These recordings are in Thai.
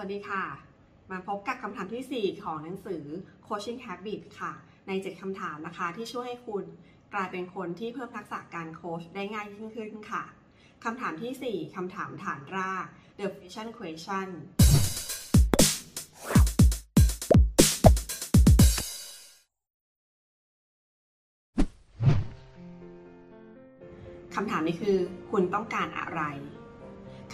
วัสดีค่ะ มาพบกับคำถามทีสี่ 4 ของหนังสือ Coaching Habit ค่ะ ใน 7คำถามนะคะที่ช่วยให้คุณกลายเป็นคนที่เพิ่มทักษะการโค้ชได้ง่ายยิ่งขึ้นค่ะคำถามทีสี่4คำถามฐานราก The Question Question คำถามนี้คือ คุณต้องการอะไร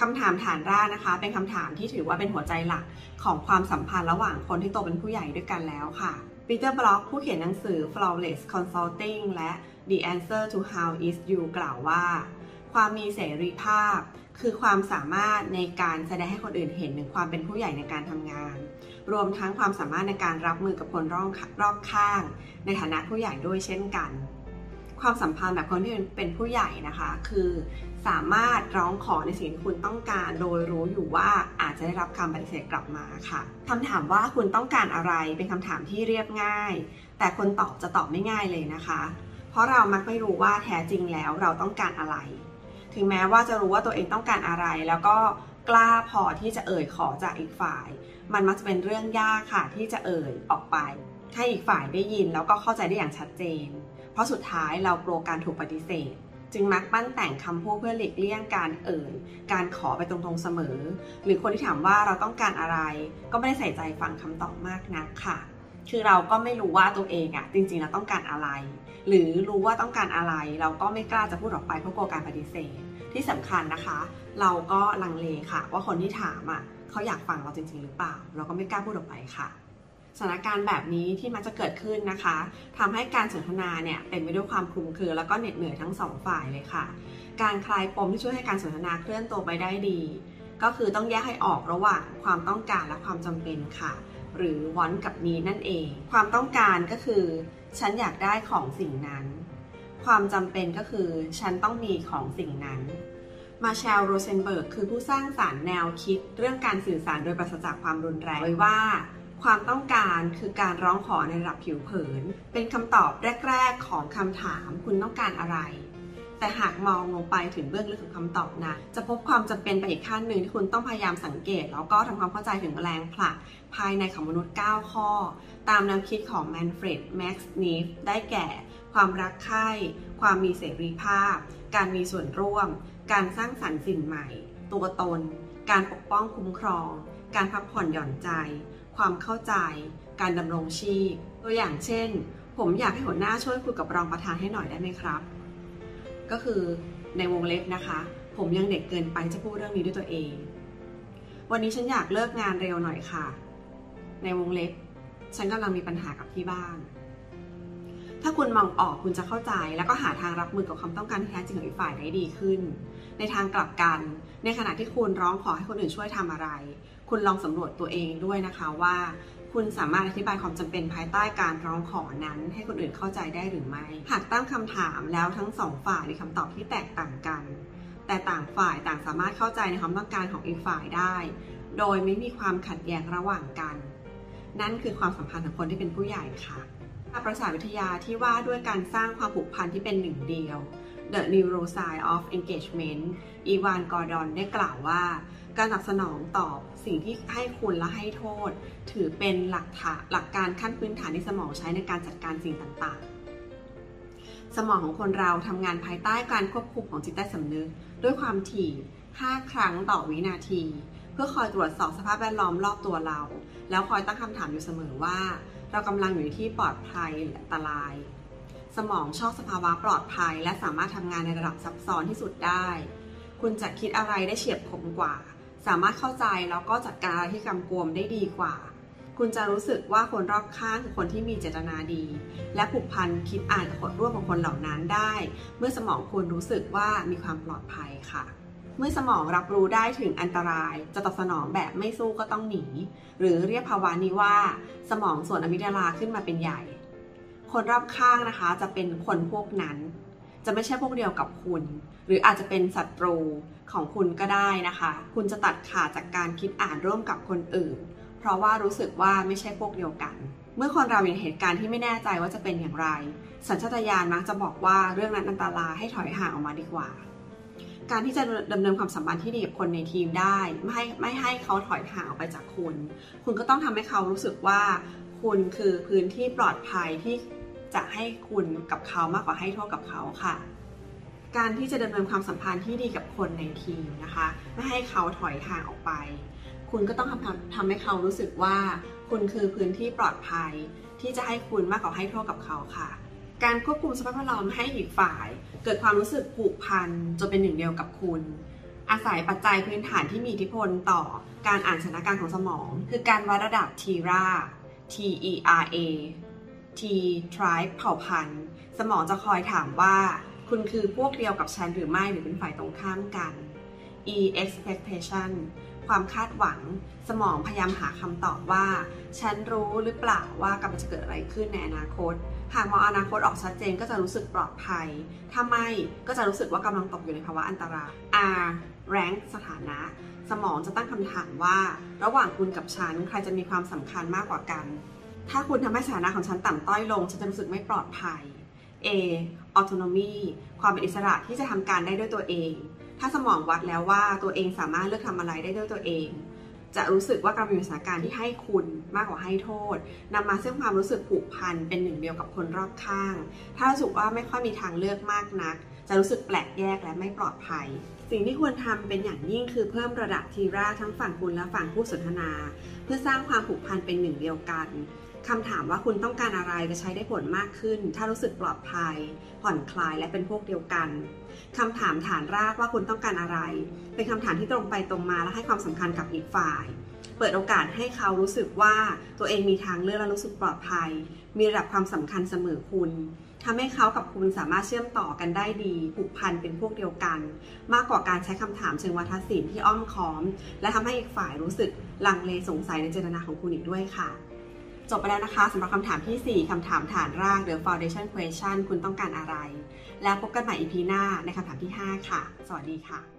คำถามฐานรากนะคะ เป็นคำถามที่ถือว่าเป็นหัวใจหลักของความสัมพันธ์ระหว่างคนที่โตเป็นผู้ใหญ่ด้วยกันแล้วค่ะปีเตอร์บล็อกผู้เขียนหนังสือ Flawless Consulting และ The Answer to How Is You กล่าวว่า ความมีเสรีภาพ คือความสามารถในการแสดงให้คนอื่นเห็นถึงความเป็นผู้ใหญ่ในการทำงาน รวมทั้งความสามารถในการรับมือกับคนรอบรอบข้าง ในฐานะผู้ใหญ่ด้วยเช่นกัน ความสัมพันธ์แบบคนที่เป็นผู้ใหญ่นะคะ คือสามารถร้องขอในสิ่งที่คุณต้องการโดยรู้อยู่ว่าอาจจะได้รับคำปฏิเสธกลับมาค่ะคำถามว่าคุณต้องการอะไรเป็นคำถามที่เรียบง่าย แต่คนตอบจะตอบไม่ง่ายเลยนะคะ เพราะเรามักไม่รู้ว่าแท้จริงแล้วเราต้องการอะไร ถึงแม้ว่าจะรู้ว่าตัวเองต้องการอะไร แล้วก็กล้าพอที่จะเอ่ยขอจากอีกฝ่าย มันมักจะเป็นเรื่องยากค่ะที่จะเอ่ยออกไปให้อีกฝ่ายได้ยินแล้วก็เข้าใจได้อย่างชัดเจน เพราะสุดท้ายเรากลัวการถูกปฏิเสธ จึงมักปั้นแต่งคำพูดเพื่อหลีกเลี่ยงการเอ่ยการขอไปตรงๆเสมอ หรือคนที่ถามว่าเราต้องการอะไร ก็ไม่ได้ใส่ใจฟังคำตอบมากนักค่ะคือเราก็ไม่รู้ว่าตัวเองอะจริงๆเราต้องการอะไร หรือรู้ว่าต้องการอะไร เราก็ไม่กล้าจะพูดออกไปเพราะกลัวการปฏิเสธ ที่สำคัญนะคะ เราก็ลังเลค่ะ ว่าคนที่ถามอะเขาอยากฟังเราจริงๆหรือเปล่า เราก็ไม่กล้าพูดออกไปค่ะ สถานการณ์แบบนี้ที่มันจะเกิดขึ้นนะคะทำให้การสนทนาเนี่ยเต็มไปด้วยความคลุมเครือ แล้วก็เหน็ดเหนื่อยทั้งสองฝ่ายเลยค่ะ การคลายปมที่ช่วยให้การสนทนาเคลื่อนตัวไปได้ดี ก็คือต้องแยกให้ออกระหว่างความต้องการและความจำเป็นค่ะ หรือวอนกับนี้นั่นเอง ความต้องการก็คือ ฉันอยากได้ของสิ่งนั้น ความจำเป็นก็คือ ฉันต้องมีของสิ่งนั้นMarshall Rosenberg คือผู้สร้างสรรค์แนวคิด เรื่องการสื่อสารโดยปราศจากความรุนแรงไว้ว่า ความต้องการคือการร้องขอในระดับผิวเผิน เป็นคำตอบแรก ๆ ของคำถามคุณต้องการอะไร แต่หากมองลงไปถึงเบื้องลึกของคำตอบนะ จะพบความจำเป็นไปอีกขั้นหนึ่งที่คุณต้องพยายามสังเกต แล้วก็ทำความเข้าใจถึงแรงผลักภายในของมนุษย์ 9 ข้อ ตามแนวคิดของ Manfred Max-Neef ได้แก่ ความรักใคร่ความมีเสรีภาพ การมีส่วนร่วม การสร้างสรรค์สิ่งใหม่ ตัวตน การปกป้องคุ้มครอง การพักผ่อนหย่อนใจ ความเข้าใจ การดำรงชีพ ตัวอย่างเช่น ผมอยากให้หัวหน้าช่วยคุยกับรองประธานให้หน่อยได้ไหมครับ ก็คือในวงเล็บนะคะ ผมยังเด็กเกินไปจะพูดเรื่องนี้ด้วยตัวเอง วันนี้ฉันอยากเลิกงานเร็วหน่อยค่ะ ในวงเล็บ ฉันกำลังมีปัญหากับที่บ้าน ถ้าคุณมองออกคุณจะเข้าใจ แล้วก็หาทางรับมือกับความต้องการที่แท้จริงของอีกฝ่ายได้ดีขึ้น ในทางกลับกัน ในขณะที่คุณร้องขอให้คนอื่นช่วยทำอะไร คุณลองสำรวจตัวเองด้วยนะคะว่า คุณสามารถอธิบายความจำเป็นภายใต้การร้องขอนั้น ให้คนอื่นเข้าใจได้หรือไม่ หากตั้งคำถามแล้วทั้งสองฝ่ายมีคำตอบที่แตกต่างกัน แต่ต่างฝ่ายต่างสามารถเข้าใจในความต้องการของอีกฝ่ายได้ โดยไม่มีความขัดแย้งระหว่างกัน นั่นคือความสัมพันธ์ของคนที่เป็นผู้ใหญ่ค่ะ ประสาทวิทยาที่ว่าด้วยการสร้างความผูกพันที่เป็นหนึ่งเดียว The Neuroscience of Engagement อีวานกอร์ดอนได้กล่าวว่า การตอบสนองตอบสิ่งที่ให้คุณและให้โทษ ถือเป็นหลักฐานหลักการขั้นพื้นฐานที่สมองใช้ในการจัดการสิ่งต่างๆ สมองของคนเราทำงานภายใต้การควบคุมของจิตใต้สำนึก ด้วยความถี่ 5 ครั้งต่อวินาที เพื่อคอยตรวจสอบสภาพแวดล้อมรอบตัวเรา แล้วคอยตั้งคำถามอยู่เสมอว่า เรากำลังอยู่ในที่ปลอดภัยหรืออันตราย สมองชอบสภาวะปลอดภัย และสามารถทำงานในระดับซับซ้อนที่สุดได้ คุณจะคิดอะไรได้เฉียบคมกว่า สามารถเข้าใจแล้วก็จัดการอะไรที่กำกวมได้ดีกว่า คุณจะรู้สึกว่าคนรอบข้างคือคนที่มีเจตนาดี และผูกพันคิดอ่านกับคนร่วมของคนเหล่านั้นได้ เมื่อสมองคุณรู้สึกว่ามีความปลอดภัยค่ะ เมื่อสมองรับรู้ได้ถึงอันตราย จะตอบสนองแบบไม่สู้ก็ต้องหนี หรือเรียกภาวะนี้ว่า สมองส่วนอะมิกดาลาขึ้นมาเป็นใหญ่ คนรอบข้างนะคะ จะเป็นคนพวกนั้น จะไม่ใช่พวกเดียวกับคุณ หรืออาจจะเป็นศัตรูของคุณก็ได้นะคะ คุณจะตัดขาดจากการคิดอ่านร่วมกับคนอื่น เพราะว่ารู้สึกว่าไม่ใช่พวกเดียวกัน เมื่อคนเราอยู่ในเหตุการณ์ที่ไม่แน่ใจว่าจะเป็นอย่างไร สัญชาตญาณมักจะบอกว่าเรื่องนั้นอันตรายให้ถอยห่างออกมาดีกว่า การที่จะดำเนินความสัมพันธ์ที่ดีกับคนในทีมได้ ไม่ให้ไม่ให้เขาถอยห่างออกไปจากคุณ คุณก็ต้องทำให้เขารู้สึกว่า คุณคือพื้นที่ปลอดภัยที่จะให้คุณกับเขามากกว่าให้โทษกับเขาค่ะ การที่จะดำเนินความสัมพันธ์ที่ดีกับคนในทีมนะคะ ไม่ให้เขาถอยห่างออกไป คุณก็ต้องทำทำให้เขารู้สึกว่า คุณคือพื้นที่ปลอดภัย ที่จะให้คุณมากกว่าให้โทษกับเขาค่ะ การควบคุมสภาพแวดล้อมให้อีกฝ่าย เกิดความรู้สึกผูกพันจนเป็นหนึ่งเดียวกับคุณ อาศัยปัจจัยพื้นฐานที่มีอิทธิพลต่อการอ่านสถานการณ์ของสมอง คือการวัดระดับ TERA T E R A T tribe เผ่าพันธุ์ สมองจะคอยถามว่า คุณคือพวกเดียวกับฉันหรือไม่หรือเป็นฝ่ายตรงข้ามกัน E expectation ความคาดหวัง สมองพยายามหาคำตอบว่า ฉันรู้หรือเปล่าว่ากำลังจะเกิดอะไรขึ้นในอนาคต หากมองอนาคตออกชัดเจนก็จะรู้สึกปลอดภัย ถ้าไม่ก็จะรู้สึกว่ากำลังตกอยู่ในภาวะอันตราย R rank สถานะ สมองจะตั้งคำถามว่า ระหว่างคุณกับฉันใครจะมีความสำคัญมากกว่ากัน ถ้าคุณทำให้สถานะของฉันต่ำต้อยลง ฉันจะรู้สึกไม่ปลอดภัย A autonomy ความเป็นอิสระที่จะทำการได้ด้วยตัวเอง ถ้าสมองวัดแล้วว่าตัวเองสามารถเลือกทำอะไรได้ด้วยตัวเอง จะรู้สึกว่าการมีสถานการณ์ที่ให้คุณมากกว่าให้โทษนำมาซึ่งความรู้สึกผูกพันเป็นหนึ่งเดียวกับคนรอบข้าง ถ้ารู้สึกว่าไม่ค่อยมีทางเลือกมากนัก จะรู้สึกแปลกแยกและไม่ปลอดภัย สิ่งที่ควรทำเป็นอย่างยิ่งคือเพิ่มระดับทีราทั้งฝั่งคุณและฝั่งผู้สนทนา เพื่อสร้างความผูกพันเป็นหนึ่งเดียวกัน คำถามว่าคุณต้องการอะไรจะใช้ได้ผลมากขึ้น ถ้ารู้สึกปลอดภัย ผ่อนคลายและเป็นพวกเดียวกันคำถามฐานรากว่าคุณต้องการอะไร เป็นคำถามที่ตรงไปตรงมาและให้ความสำคัญกับอีกฝ่าย เปิดโอกาสให้เขารู้สึกว่าตัวเองมีทางเลือกและรู้สึกปลอดภัย มีระดับความสำคัญเสมอคุณทำให้เขากับคุณสามารถเชื่อมต่อกันได้ดีผูกพันเป็นพวกเดียวกัน มากกว่าการใช้คำถามเชิงวัฒนศิลป์ที่อ้อมค้อม และทำให้อีกฝ่ายรู้สึกลังเลสงสัยในเจตนาของคุณอีกด้วยค่ะ จบไปแล้วนะคะสำหรับคำถามทีสี่4 คำถามฐานรากหรือ foundation question คุณต้องการอะไร แล้วพบกันใหม่ EP หน้าในคำถามที่ 5 ค่ะ สวัสดีค่ะ